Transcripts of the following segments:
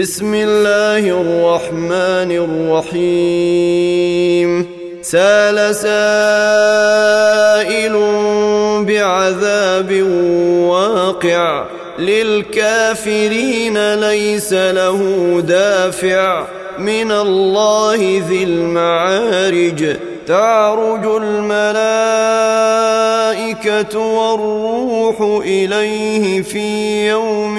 بسم الله الرحمن الرحيم. سال سائل بعذاب واقع للكافرين ليس له دافع. من الله ذي المعارج تعرج الملائكة والروح إليه في يوم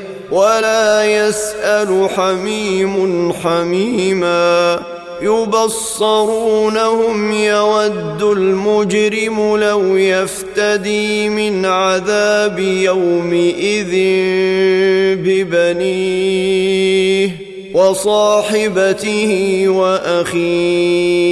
ولا يسأل حميم حميما يبصرونهم يود المجرم لو يفتدي من عذاب يومئذ ببنيه وصاحبته وأخيه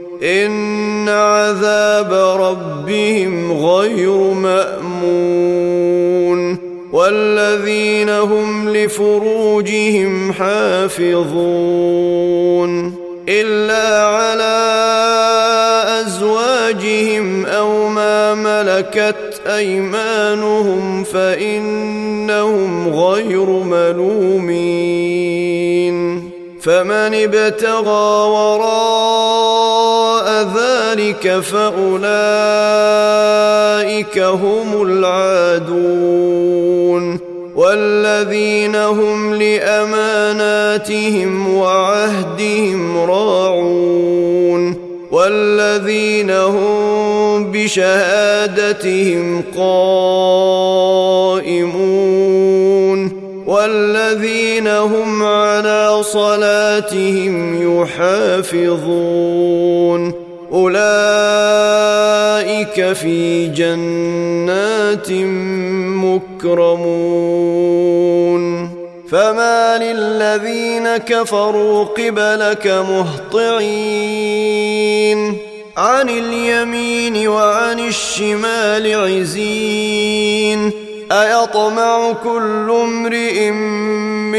إن عذاب ربهم غير مأمون والذين هم لفروجهم حافظون إلا على أزواجهم أو ما ملكت أيمانهم فإنهم غير ملومين فمن ابتغى وراء ذلك فأولئك هم العادون والذين هم لأماناتهم وعهدهم راعون والذين هم بشهادتهم قائمون والذين هم صلاتهم يحافظون. أولئك في جنات مكرمون. فما للذين كفروا قبلك مهطعين. عن اليمين وعن الشمال عزين. أيطمع كل امرئ